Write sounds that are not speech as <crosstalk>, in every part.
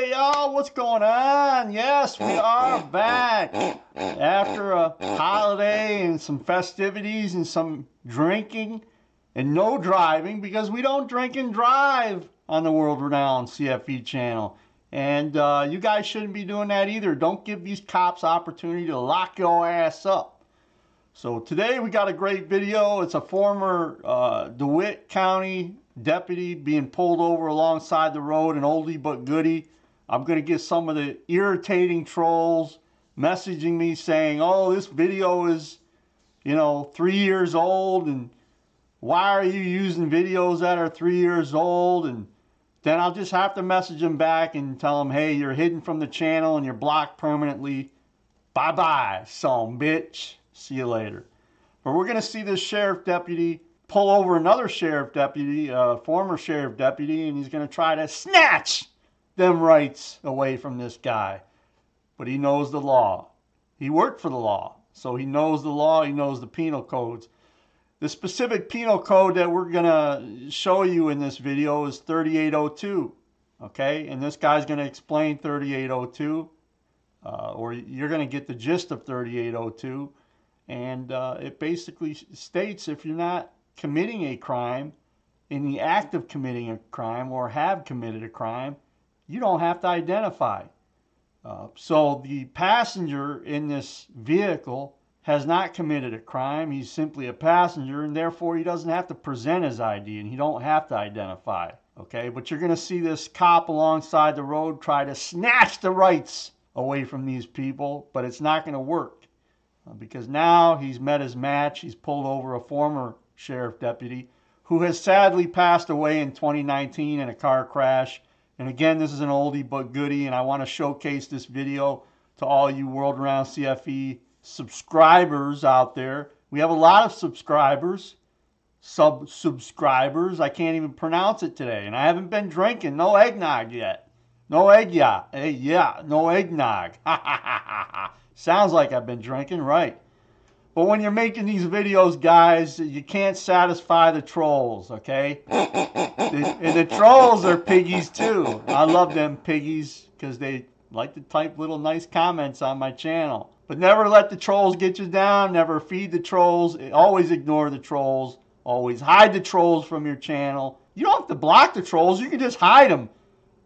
Hey y'all, what's going on? Yes, we ah, are ah, ah, back after a holiday and some festivities and some drinking and no driving because we don't drink and drive on the world renowned CFE channel. And uh, you guys shouldn't be doing that either. Don't give these cops opportunity to lock your ass up. So today we got a great video. It's a former uh, DeWitt County deputy being pulled over alongside the road, an oldie but goodie. I'm going to get some of the irritating trolls messaging me saying, oh, this video is, you know, three years old and why are you using videos that are three years old? And then I'll just have to message them back and tell them, hey, you're hidden from the channel and you're blocked permanently. Bye bye, some bitch. See you later. But we're going to see this sheriff deputy pull over another sheriff deputy, a uh, former sheriff deputy, and he's going to try to snatch them rights away from this guy. But he knows the law. He worked for the law, so he knows the law, he knows the penal codes. The specific penal code that we're going to show you in this video is 3802. Okay, and this guy's going to explain 3802, uh, or you're going to get the gist of 3802. And uh, it basically states if you're not committing a crime, in the act of committing a crime, or have committed a crime, you don't have to identify. Uh, so the passenger in this vehicle has not committed a crime. He's simply a passenger, and therefore he doesn't have to present his ID, and he don't have to identify. Okay, but you're going to see this cop alongside the road try to snatch the rights away from these people, but it's not going to work uh, because now he's met his match. He's pulled over a former sheriff deputy, who has sadly passed away in 2019 in a car crash. And again, this is an oldie but goodie, and I want to showcase this video to all you World Renowned CFE subscribers out there. We have a lot of subscribers, sub subscribers. I can't even pronounce it today, and I haven't been drinking no eggnog yet. No egg yeah, hey, yeah, no eggnog. <laughs> Sounds like I've been drinking, right? But when you're making these videos, guys, you can't satisfy the trolls, okay? and the trolls are piggies too. I love them piggies because they like to type little nice comments on my channel. But never let the trolls get you down. Never feed the trolls. Always ignore the trolls. Always hide the trolls from your channel. You don't have to block the trolls. You can just hide them.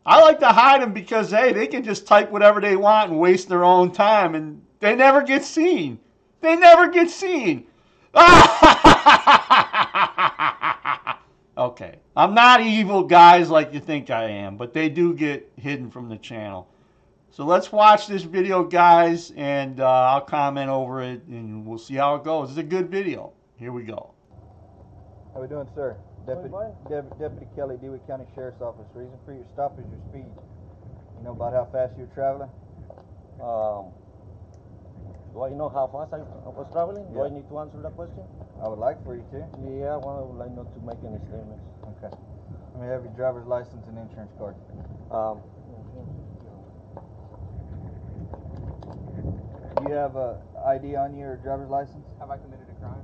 I like to hide them because, hey, they can just type whatever they want and waste their own time and they never get seen. They never get seen. <laughs> okay. I'm not evil guys like you think I am, but they do get hidden from the channel. So let's watch this video, guys, and uh, I'll comment over it, and we'll see how it goes. It's a good video. Here we go. How we doing, sir? Deputy, Deputy Kelly, DeWitt County Sheriff's Office. Reason for your stop is your speed. You know about how fast you're traveling? Um, do I know how fast I was traveling? Do I need to answer that question? I would like for you to. Yeah, well, I would like not to make any statements. Okay. Let me have your driver's license and insurance card. Um, Do you have a ID on your driver's license? Have I committed a crime?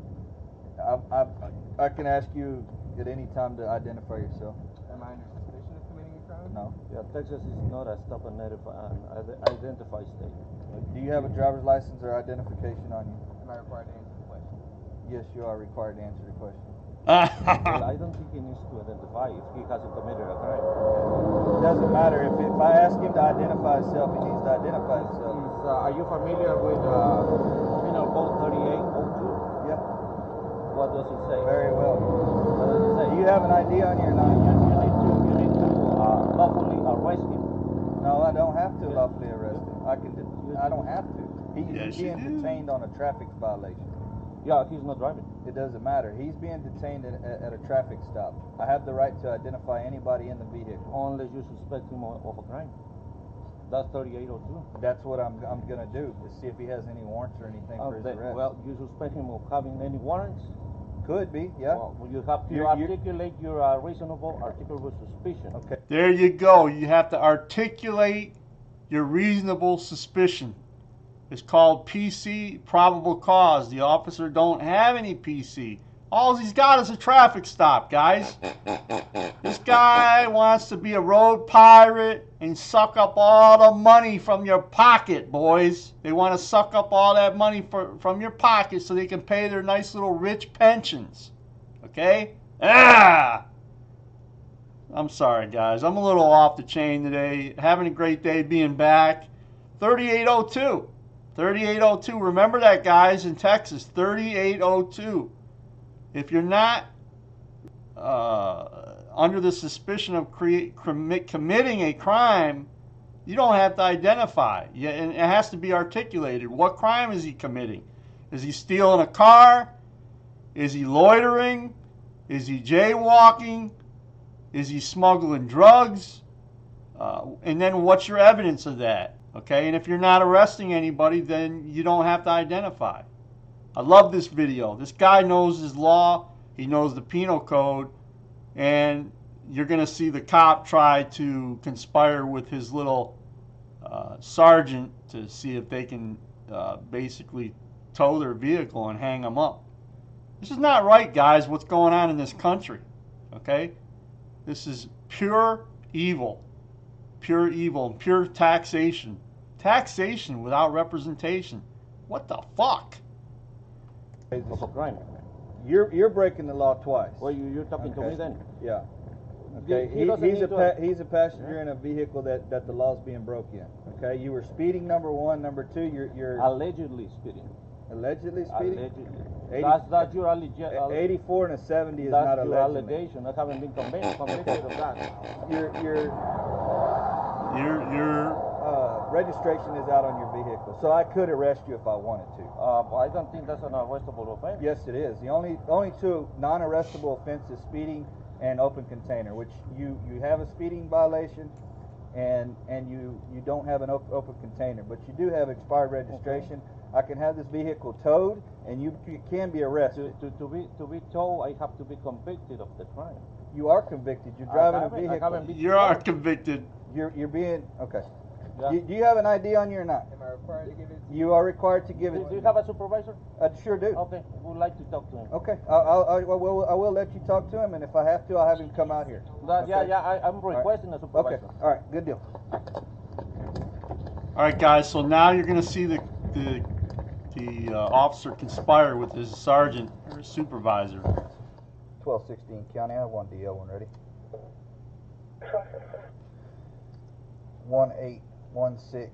I, I, I can ask you at any time to identify yourself. Am I under suspicion of committing a crime? No. yeah, Texas is not a stop and identify state. Do you have a driver's license or identification on you? Am I required to answer the question? Yes, you are required to answer the question. <laughs> well, I don't think he needs to identify if he hasn't committed a crime. It doesn't matter. If, if I ask him to identify himself, he needs to identify himself. Is, uh, are you familiar with uh, Penal Code 3802? Yep. What does it say? Very well. What does it say? You have an ID on you or not? You, you need to, you need to uh, lawfully arrest him. No, I don't have to lawfully arrest him. I can. I don't have to. He's Yes, being you do. detained on a traffic violation. Yeah, he's not driving. It doesn't matter. He's being detained at, at, at a traffic stop. I have the right to identify anybody in the vehicle. Unless you suspect him of, of a crime. That's 3802. That's what I'm, I'm gonna do, to see if he has any warrants or anything for his arrest. Well, you suspect him of having any warrants? Could be, yeah. Well, you have to You're- you're- articulate your uh, reasonable articulable suspicion. Okay. There you go. You have to articulate your reasonable suspicion. It's called PC, probable cause. The officer don't have any PC. All he's got is a traffic stop, guys. <laughs> This guy wants to be a road pirate and suck up all the money from your pocket, boys. They want to suck up all that money for, from your pocket so they can pay their nice little rich pensions. Okay? Ah! I'm sorry, guys. I'm a little off the chain today. Having a great day being back. 3802. 3802. Remember that, guys, in Texas. 3802. If you're not uh, under the suspicion of cre- commit, committing a crime, you don't have to identify. Yeah, and it has to be articulated. What crime is he committing? Is he stealing a car? Is he loitering? Is he jaywalking? Is he smuggling drugs? Uh, and then what's your evidence of that? Okay, and if you're not arresting anybody, then you don't have to identify. I love this video. This guy knows his law, he knows the penal code, and you're going to see the cop try to conspire with his little uh, sergeant to see if they can uh, basically tow their vehicle and hang them up. This is not right, guys, what's going on in this country. Okay? This is pure evil. Pure evil, pure taxation. Taxation without representation. What the fuck? Of a crime. You're you're breaking the law twice. Well, you, you're talking to me then. Yeah. Okay. he He, he's a pa- he's a passenger in a vehicle that, that the law's being broke in. Okay. You were speeding. Number one. Number two. You're you're Allegedly speeding. allegedly speeding. Allegedly. Eighty- That's, that's your allegation. 84 and a 70 is That's not your allegedly. allegation. I haven't been convicted, convicted of that. Your your You're you're uh, registration is out on your vehicle, so I could arrest you if I wanted to. Uh, but I don't think that's an arrestable offense. Yes, it is. The only only two non-arrestable offenses: speeding and open container. Which you you have a speeding violation, and and you you don't have an op- open container, but you do have expired registration. I can have this vehicle towed, and you, you can be arrested. to, to be to be told, I have to be convicted of the crime. You are convicted. You're driving a vehicle. you are convicted. You're you're being okay. Yeah. You, do you have an ID on you or not? Am I required to give it? You are required to give it. Do, do you have a supervisor? I sure do. Okay, would like to talk to him. Okay, I'll, I'll, I will, I will let you talk to him, and if I have to, I'll have him come out here. That- Yeah, Okay. yeah, I, I'm requesting a supervisor. Okay, all right, good deal. All right, guys. So now you're going to see the the the uh, officer conspire with his sergeant or his supervisor. Twelve sixteen county, I have one DL one ready. One eight one six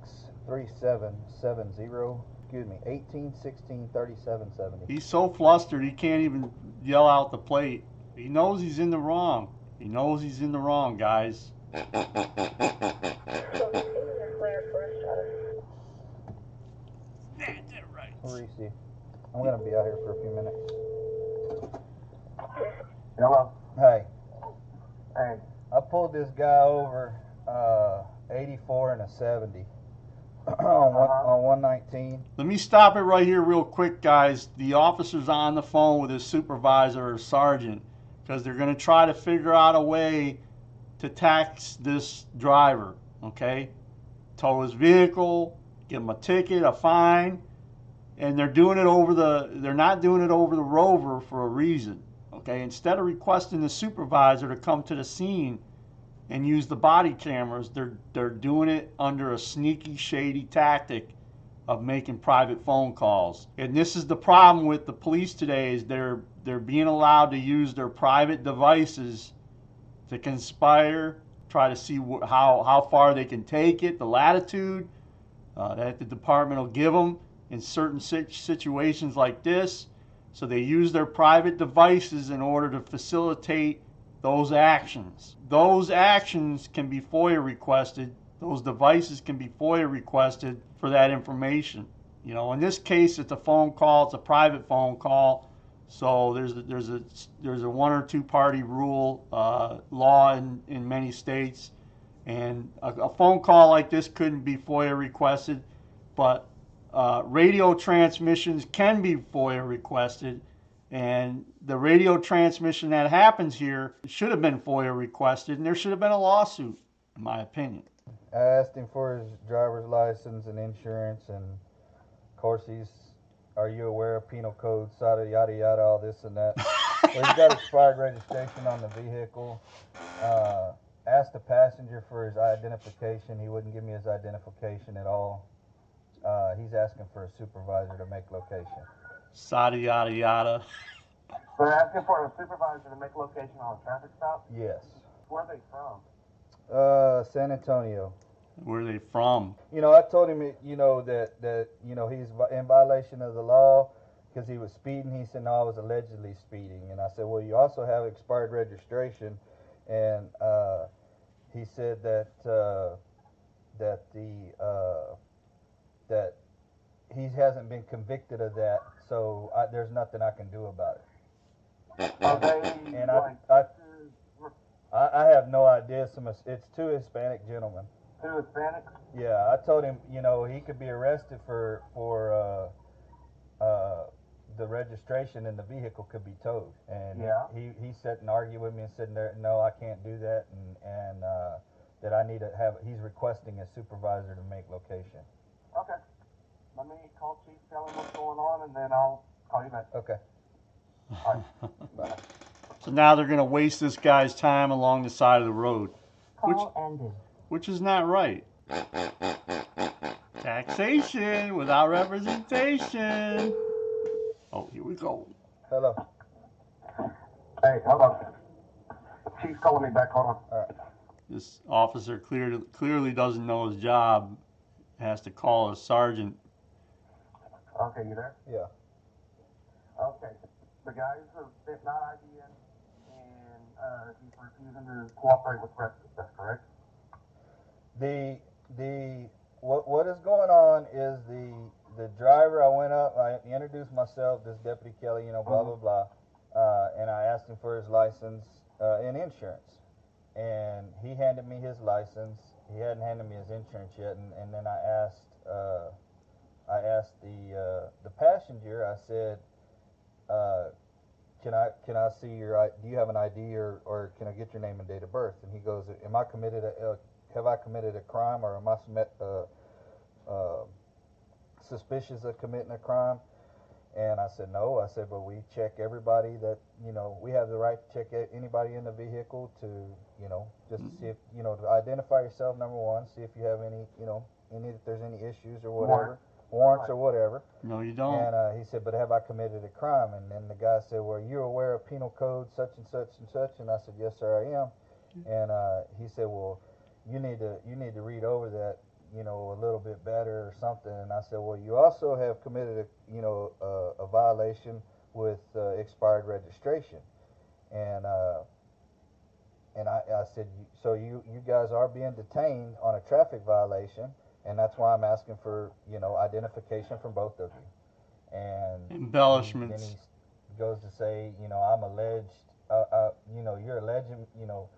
three seven seven zero, excuse me, eighteen sixteen thirty-seven seventy. He's so flustered he can't even yell out the plate. He knows he's in the wrong. He knows he's in the wrong, guys. Reese, I'm gonna be out here for a few minutes. Hello. Hey, Hey. I pulled this guy over, uh, eighty-four and a seventy. <clears throat> On one, Uh-huh. on one nineteen. Let me stop it right here, real quick, guys. The officer's on the phone with his supervisor or sergeant because they're going to try to figure out a way to tax this driver. Okay, tow his vehicle, give him a ticket, a fine, and they're doing it over the. They're not doing it over the rover for a reason. Okay, instead of requesting the supervisor to come to the scene and use the body cameras, they're they're doing it under a sneaky, shady tactic of making private phone calls. And this is the problem with the police today is they're they're being allowed to use their private devices to conspire, try to see wh- how how far they can take it, the latitude uh, that the department will give them in certain sit- situations like this. So they use their private devices in order to facilitate those actions. Those actions can be FOIA requested. Those devices can be FOIA requested for that information. You know, in this case, it's a phone call. It's a private phone call. So there's a, there's a there's a one or two party rule uh, law in in many states, and a, a phone call like this couldn't be FOIA requested, but uh, radio transmissions can be FOIA requested, and the radio transmission that happens here should have been FOIA requested, and there should have been a lawsuit, in my opinion. I asked him for his driver's license and insurance, and of course he's, are you aware of penal code, yada yada yada, all this and that. <laughs> he's got expired registration on the vehicle. Uh, asked the passenger for his identification. He wouldn't give me his identification at all. Uh, he's asking for a supervisor to make location. Sada yada yada. They're asking for a supervisor to make location on a traffic stop. Yes. Where are they from? Uh, San Antonio. Where are they from? You know, I told him, you know, that that you know he's in violation of the law because he was speeding. He said, no, I was allegedly speeding, and I said, well, you also have expired registration, and uh, he said that uh, that the uh, that he hasn't been convicted of that, so I, there's nothing I can do about it. And I, I, I, have no idea. Some it's two Hispanic gentlemen. two Hispanic. Yeah, I told him, you know, he could be arrested for for uh, uh, the registration and the vehicle could be towed. And Yeah. he he sat and argued with me and said, there, no, I can't do that, and and uh, that I need to have. He's requesting a supervisor to make location. Okay. Let me call Chief, tell him what's going on, and then I'll call you back. Okay. All right. <laughs> So now they're gonna waste this guy's time along the side of the road, Call ended. which is not right. Taxation without representation. Oh, here we go. Hello. Hey, hold on. Chief's calling me back. Hold on. All right. This officer clearly clearly doesn't know his job. Has to call a sergeant. Okay, you there? Yeah. Okay. The guys are they're not IDing, and uh, he's refusing to cooperate with rest. That's correct. The the what what is going on is the the driver. I went up. I introduced myself. This Deputy Kelly. You know, blah blah blah. Uh, and I asked him for his license uh, and insurance. And he handed me his license. He hadn't handed me his insurance yet. And, and then I asked uh, I asked the uh, the passenger. I said, uh, "Can I can I see your Do you have an ID or or can I get your name and date of birth?" And he goes, "Am I committed a, a have I committed a crime or am I uh, uh, suspicious of committing a crime? And I said, no. I said, but we check everybody that, you know, we have the right to check anybody in the vehicle to, you know, just to see if, you know, to identify yourself, number one, see if you have any, you know, any, if there's any issues or whatever, warrants or whatever. No, you don't. And uh, he said, "But have I committed a crime?" And then the guy said, "Well, you're aware of penal code such and such and such." And I said, "Yes, sir, I am." And uh, he said, "Well, you need to you need to read over that, you know, a little bit better or something." And I said, "Well, you also have committed a you know a, a violation with uh, expired registration." And uh, and I, I said, "So you you guys are being detained on a traffic violation." And that's why I'm asking for, you know, identification from both of you. And Embellishments. Then he goes to say, you know, I'm alleged, uh, uh, you know, you're alleging, you know,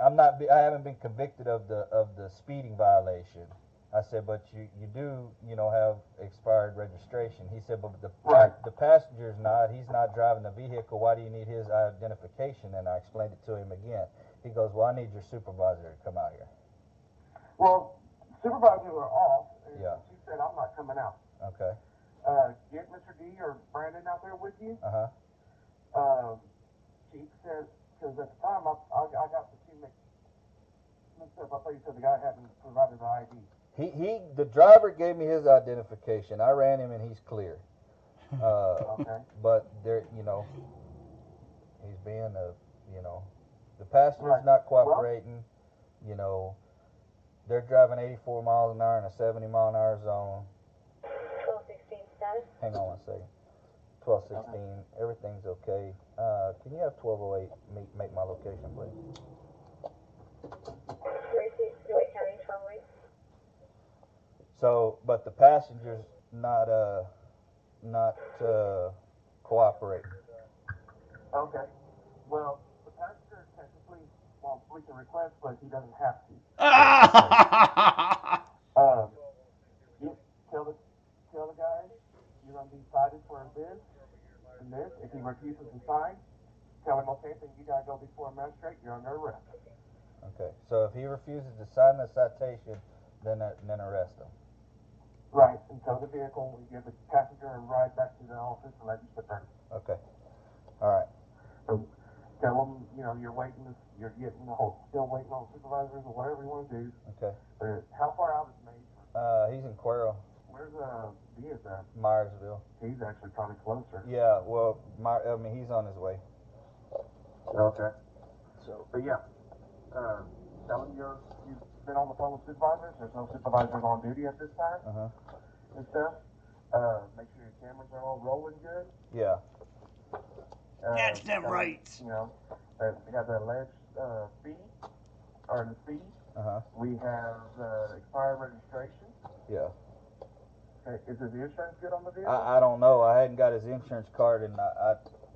I'm not, I haven't been convicted of the of the speeding violation. I said, but you you do, you know, have expired registration. He said, but the Right. the passenger's not. He's not driving the vehicle. Why do you need his identification? And I explained it to him again. He goes, well, I need your supervisor to come out here. Well, supervisors are off, and Yeah. she said I'm not coming out. Okay. Uh, get Mr. D or Brandon out there with you. Uh huh. Um, Chief said, because at the time I, I, I got the mixed, mixed up. I thought you said the guy hadn't provided the ID. He he. The driver gave me his identification. I ran him, and he's clear. <laughs> Uh, Okay. but there, you know, he's being a, you know, the passenger's Right. not cooperating. You know, they're driving 84 miles an hour in a 70 mile an hour zone. 1216 status. Hang on one second. 1216, everything's okay. Uh, can you have 1208 make, make my location, please? Receipt, Stewart County, 12 So, but the passenger's not, uh, not, uh, cooperating. Okay. Well, the passenger technically won't complete the request, but he doesn't have to. <laughs> Um, you tell the tell the guy you're gonna be cited for this and this. If he refuses to sign, tell him okay, then you gotta go before a magistrate. You're under arrest. Okay, so if he refuses to sign the citation, then, uh, then arrest him. Right. And tow the vehicle. We give the passenger a ride back to the office and register. Okay. All right. So tell them, you know, you're waiting, you're getting, the whole, still waiting on supervisors or whatever you want to do. Okay. But how far out is Major? Uh, he's in Cuero, Where's uh Diaz at? Meyersville. He's actually probably closer. Yeah. Well, my, I mean, he's on his way. Okay. So, but yeah, uh, tell them you're you've been on the phone with supervisors. There's no supervisors on duty at this time Uh huh. and stuff. Uh, make sure your cameras are all rolling good. Yeah. Uh, That's them tell 'em, rights. You know, uh, we got the alleged uh, fee or the fee. Uh huh. We have uh, expired registration. Yeah. Okay, is the insurance good on the vehicle? I, I don't know. I hadn't got his insurance card, and I, I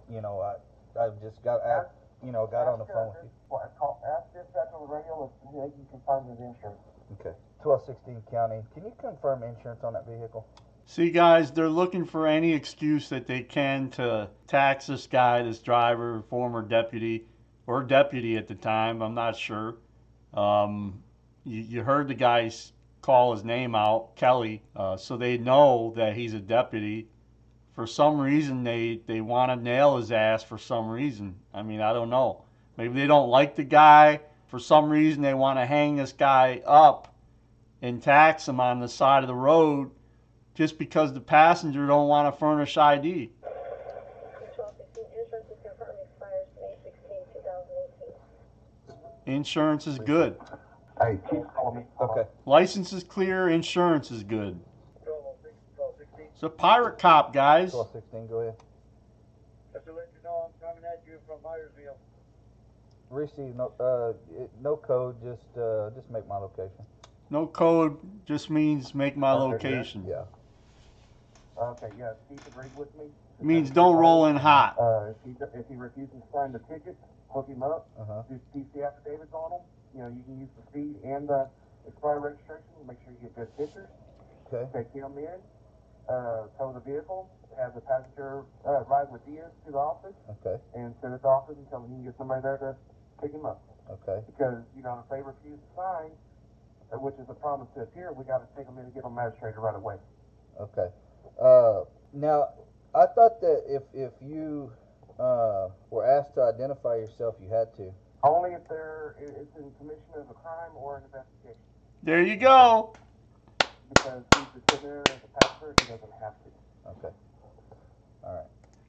you know, I, I just got, I, you know, got on the phone uh, with you. well, call, ask dispatch on the radio if they can confirm his insurance. Okay. Twelve sixteen county. Can you confirm insurance on that vehicle? See, guys, they're looking for any excuse that they can to tax this guy, this driver, former deputy, or deputy at the time. I'm not sure. Um, you, you heard the guys call his name out, Kelly, uh, so they know that he's a deputy. For some reason, they, they want to nail his ass for some reason. I mean, I don't know. Maybe they don't like the guy. For some reason, they want to hang this guy up and tax him on the side of the road just because the passenger don't want to furnish ID. 1216 insurance is expires 16, Insurance is good. Hey, keep calling me. Okay. License is clear. Insurance is good. It's a pirate cop, guys. Twelve sixteen. Go ahead. Just to let you know, I'm coming at you from Meyersville. Receive no, uh, no code. Just, uh, just make my location. No code just means make my location. Yeah. Okay, yeah, Steve agreed with me. Means don't roll in hot. Uh, if he, if he refuses to sign the ticket, hook him up, Uh huh. do DC affidavits on him. You know, you can use the speed and the expired registration, make sure you get good pictures. Okay. Take him in, uh, tow the vehicle, have the passenger, uh, ride with Diaz to the office, Okay. and send it to the office until he can get somebody there to pick him up. Okay. Because, you know, if they refuse to sign, uh, which is a promise to appear, we gotta take them in and get them magistrated right away. Okay. Uh, now, I thought that if if you uh, were asked to identify yourself, you had to. Only if they're, it's in commission of a crime or an investigation. There you go. Because he's just sitting there as a pastor, he doesn't have to. Okay. All right.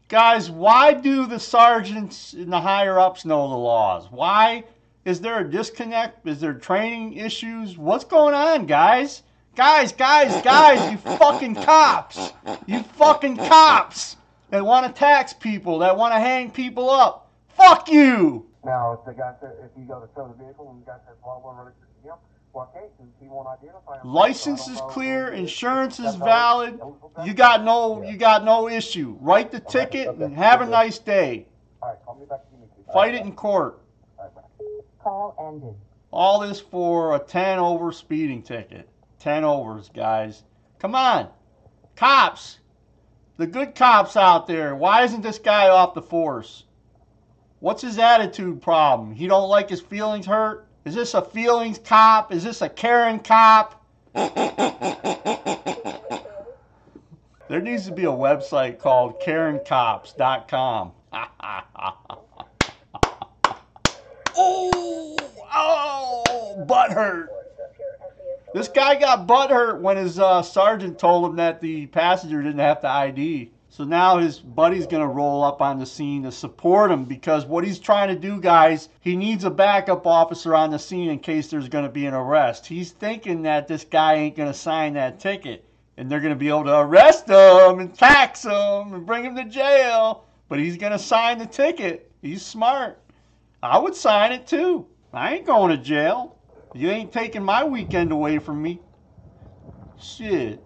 Guys, why do the sergeants and the higher ups know the laws? Why is there a disconnect? Is there training issues? What's going on, guys? Guys, guys, guys, you fucking cops. You fucking cops that want to tax people, that want to hang people up. Fuck you. Now, if the guy said, if you go to tow the vehicle and the guy says, well, we're registered to him, well, okay, he won't identify him. License is clear, who he is. insurance is valid. he's eligible for. You got no you got no issue. Write the ticket and have a nice day. All right, call me back if you need to. Fight it in court. All right, bye. Call ended. All this for a 10 over speeding ticket. 10 overs, guys. Come on. Cops. The good cops out there. Why isn't this guy off the force? What's his attitude problem? He don't like his feelings hurt? Is this a feelings cop? Is this a Karen cop? <laughs> There needs to be a website called KarenCops.com. <laughs> oh, oh, butt hurt. This guy got butt hurt when his uh, sergeant told him that the passenger didn't have to ID. So now his buddy's gonna roll up on the scene to support him because what he's trying to do, guys, he needs a backup officer on the scene in case there's gonna be an arrest. He's thinking that this guy ain't gonna sign that ticket and they're gonna be able to arrest him and tax him and bring him to jail. But he's gonna sign the ticket. He's smart. I would sign it too. I ain't going to jail. You ain't taking my weekend away from me. Shit.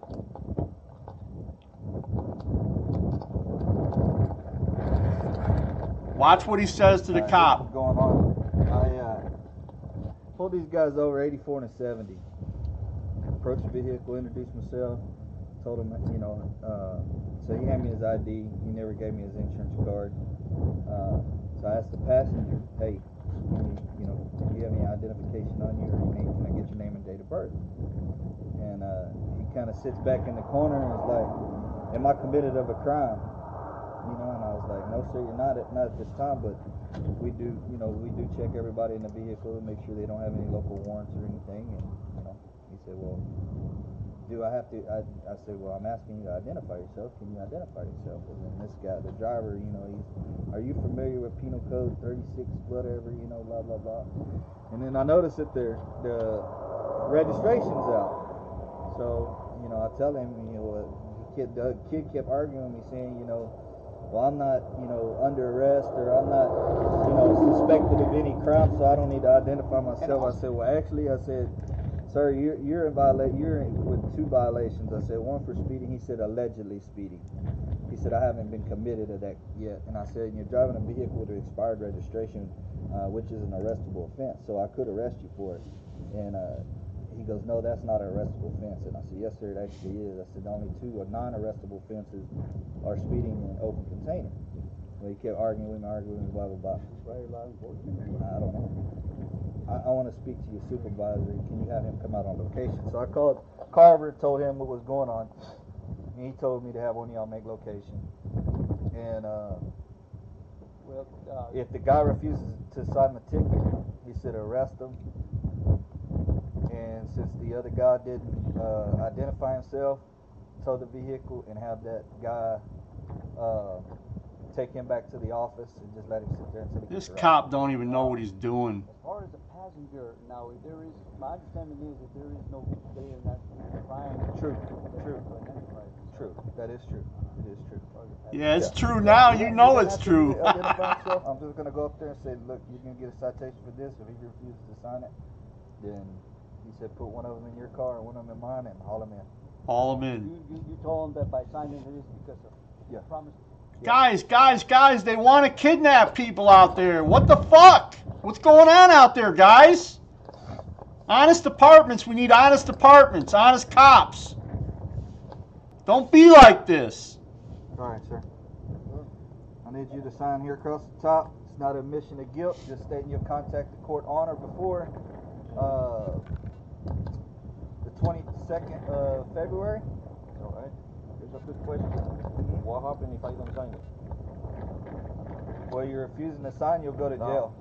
Watch what he says to the right, cop. What's going on? I uh, pulled these guys over 84 and a 70. Approached the vehicle, introduced myself, told him, you know, uh, so he handed me his ID. He never gave me his insurance card. Uh, so I asked the passenger, hey, can you, you know, do you have any identification on you or your name? Can I get your name and date of birth? And uh, he kind of sits back in the corner and is like, am I committed of a crime? You know, and I was like, no, sir, you're not at not at this time, but we do, you know, we do check everybody in the vehicle to make sure they don't have any local warrants or anything. And you know, he said, well, do I have to? I, I said, well, I'm asking you to identify yourself. Can you identify yourself? And then this guy, the driver, you know, he's, are you familiar with Penal Code 36, whatever, you know, blah blah blah. And then I noticed that their the registration's out. So you know, I tell him, you know, the kid, the kid kept arguing with me, saying, you know, well, I'm not, you know, under arrest or I'm not, you know, suspected of any crime, so I don't need to identify myself. I said, well, actually, I said, sir, you're you're in violation. You're in with two violations. I said, one for speeding. He said, allegedly speeding. He said, I haven't been committed to that yet. And I said, you're driving a vehicle with an expired registration, uh, which is an arrestable offense, so I could arrest you for it. And uh, he goes, no, that's not an arrestable offense. And I said, yes, sir, it actually is. I said, the only two are non-arrestable offenses are speeding and open container. Well, he kept arguing with me, arguing with me, blah, blah, blah. I don't know. I, I want to speak to your supervisor. Can you have him come out on location? So I called Carver, told him what was going on. And he told me to have one of y'all make location. And uh, Well, uh, if the guy refuses to sign the ticket, he said arrest him. And since the other guy didn't uh, identify himself, tow the vehicle and have that guy uh, take him back to the office and just let him sit there until he This gets arrested. cop don't even know what he's doing. as far as the passenger, now, there is, my understanding is that there is no there not crime. True, that true. to identify as True, that is true. It is true. far as. Yeah, it's Yeah. true now. You know it's true. <laughs> I'm just gonna go up there and say, look, you're gonna get a citation for this. If he refuses to sign it, then he said put one of them in your car and one of them in mine and haul them in. Haul them in. You, you, you told him that by signing it is because of Yeah. promise. Guys, guys, guys, they want to kidnap people out there. What the fuck? What's going on out there, guys? Honest departments. We need honest departments, honest cops. Don't be like this. All right, sir. I need you to sign here across the top. It's not a admission of guilt, just stating you'll contact the court on or before uh, the 22nd of February. Here's a quick question. What happens if I don't sign it? Well, you're refusing to sign, you'll go to jail.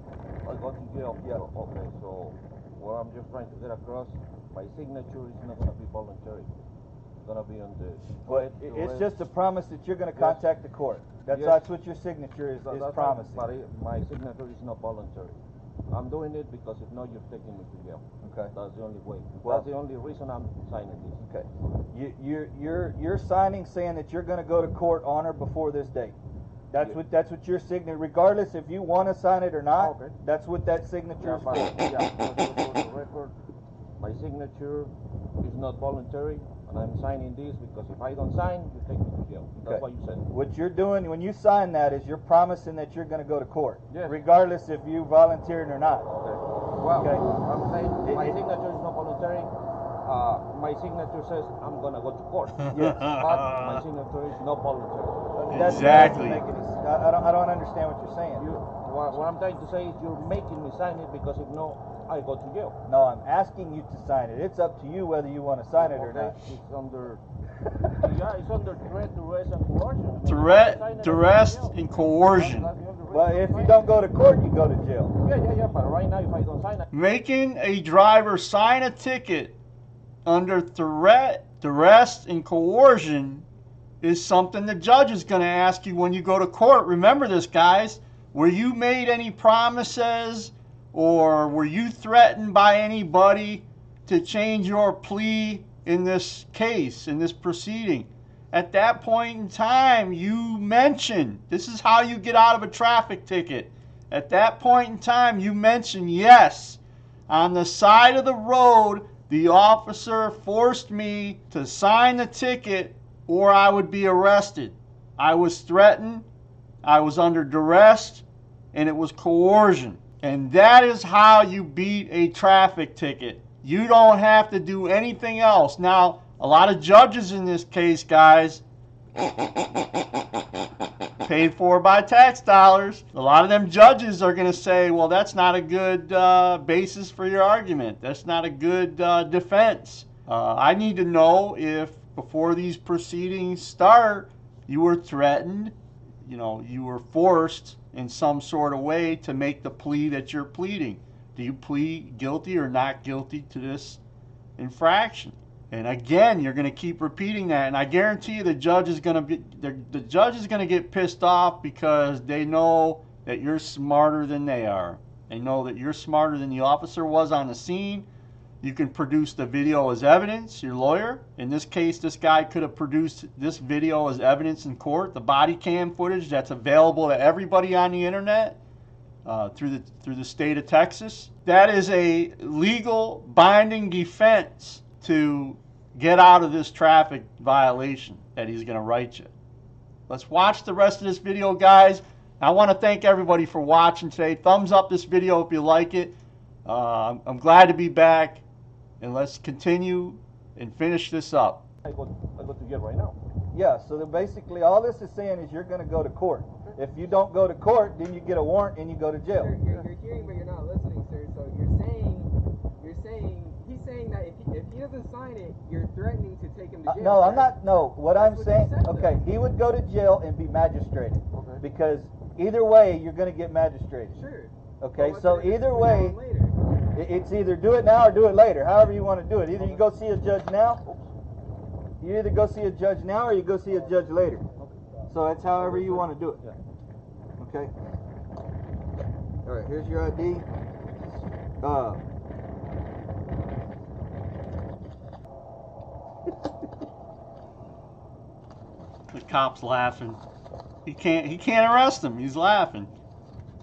I go to jail. Yeah. Okay, so what I'm just trying to get across, my signature is not gonna be voluntary. It's gonna be on the. Well, it, it's just a promise that you're going to Yes. contact the court. That's, Yes. that's what your signature is, is that's promising. But it, my signature is not voluntary. I'm doing it because if not, you're taking me to jail. Okay. That's the only way. Well- That's the only reason I'm signing this. Okay. You, you're you're you're signing saying that you're going to go to court on or before this date. That's Yeah. what that's what your signature. Regardless if you want to sign it or not, Okay. that's what that signature is for. yeah, just for the record, my signature is not voluntary, and I'm signing this because if I don't sign, you take me to jail. That's Okay. what you said. What you're doing when you sign that is you're promising that you're going to go to court, Yes. regardless if you volunteered or not. Okay. Well, Okay. I'm saying It- my it- signature is not voluntary. Uh, my signature says I'm gonna go to court. <laughs> Yes. But my signature is not voluntary. That's- Exactly. That doesn't make any s- I, I don't I don't understand what you're saying. You, what, what I'm trying to say is you're making me sign it because if no, I go to jail. No, I'm asking you to sign it. It's up to you whether you want to sign it or not. It's under. <laughs> yeah, it's under threat, duress, and coercion. I mean, if I sign Threat, it, to duress, jail. and coercion. That's the only reason Well, if you don't go to court, you go to jail. Yeah, yeah, yeah. But right now, if I don't sign it, Making a driver sign a ticket under threat, duress, and coercion is something the judge is going to ask you when you go to court. Remember this, guys. Were you made any promises or were you threatened by anybody to change your plea in this case, in this proceeding? At that point in time, you mention this is how you get out of a traffic ticket. At that point in time, you mention yes, on the side of the road, the officer forced me to sign the ticket or I would be arrested. I was threatened, I was under duress, and it was coercion. And that is how you beat a traffic ticket. You don't have to do anything else. Now, a lot of judges in this case, guys, <laughs> paid for by tax dollars. A lot of them judges are going to say, well, that's not a good uh, basis for your argument. That's not a good uh, defense. Uh, I need to know if before these proceedings start, you were threatened, you know, you were forced in some sort of way to make the plea that you're pleading. Do you plead guilty or not guilty to this infraction? And again, you're going to keep repeating that, and I guarantee you the judge is going to be the, the judge is going to get pissed off because they know that you're smarter than they are. They know that you're smarter than the officer was on the scene. You can produce the video as evidence, your lawyer. In this case, this guy could have produced this video as evidence in court, the body cam footage that's available to everybody on the internet uh, through, the, through the state of Texas. That is a legal binding defense to get out of this traffic violation that he's going to write you. Let's watch the rest of this video, guys. I want to thank everybody for watching today. Thumbs up this video if you like it. Uh, I'm glad to be back, and let's continue and finish this up. I go, I go to jail right now. Yeah, so basically all this is saying is you're going to go to court. If you don't go to court, then you get a warrant and you go to jail. You're, you're, you're hearing, but you're not listening, sir. So you're saying, you're saying, he's saying that if he, if he doesn't sign it, you're threatening to take him to Uh, jail. no, I'm not. No, what That's I'm what saying. Okay, he would go to jail and be magistrated Okay. because either way you're going to get magistrated. Sure. Okay, But so either between way, it's either do it now or do it later. However you want to do it. Either you go see a judge now. You either go see a judge now or you go see a judge later. So that's however you want to do it. Okay. All right. Here's your ID. Uh. <laughs> The cop's laughing. He can't. He can't arrest him. He's laughing.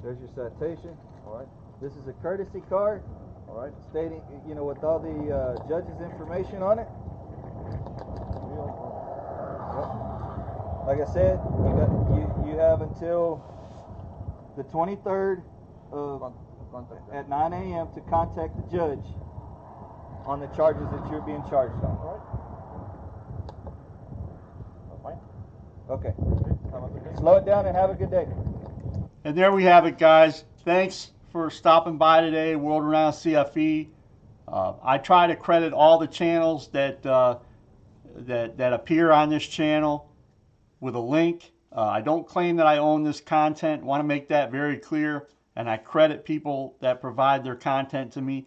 There's your citation. All right. This is a courtesy card. All right. Stating, you know, with all the uh, judge's information on it. Yep. Like I said, you got you you have until the 23rd of Con- contact them. at 9 a.m. to contact the judge on the charges that you're being charged on. All right. Okay. Have a good day. Slow it down and have a good day. And there we have it, guys. Thanks for stopping by today, World Renowned CFE. Uh, I try to credit all the channels that uh, that that appear on this channel with a link. Uh, I don't claim that I own this content. Want to make that very clear, and I credit people that provide their content to me.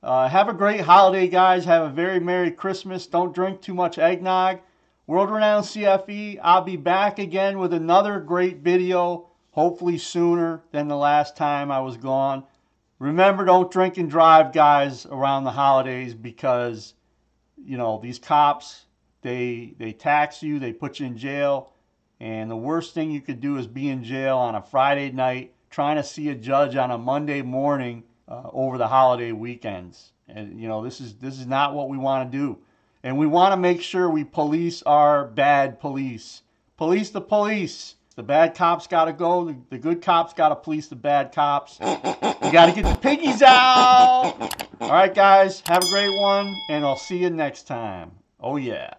Uh, have a great holiday, guys. Have a very Merry Christmas. Don't drink too much eggnog. World Renowned CFE, I'll be back again with another great video, hopefully sooner than the last time I was gone. Remember, don't drink and drive, guys, around the holidays because, you know, these cops, they, they tax you, they put you in jail, and the worst thing you could do is be in jail on a Friday night trying to see a judge on a Monday morning uh, over the holiday weekends. And you know, this is this is not what we want to do. And we want to make sure we police our bad police. Police the police. The bad cops got to go. The, the good cops got to police the bad cops. We got to get the piggies out. All right, guys. Have a great one, and I'll see you next time. Oh, yeah.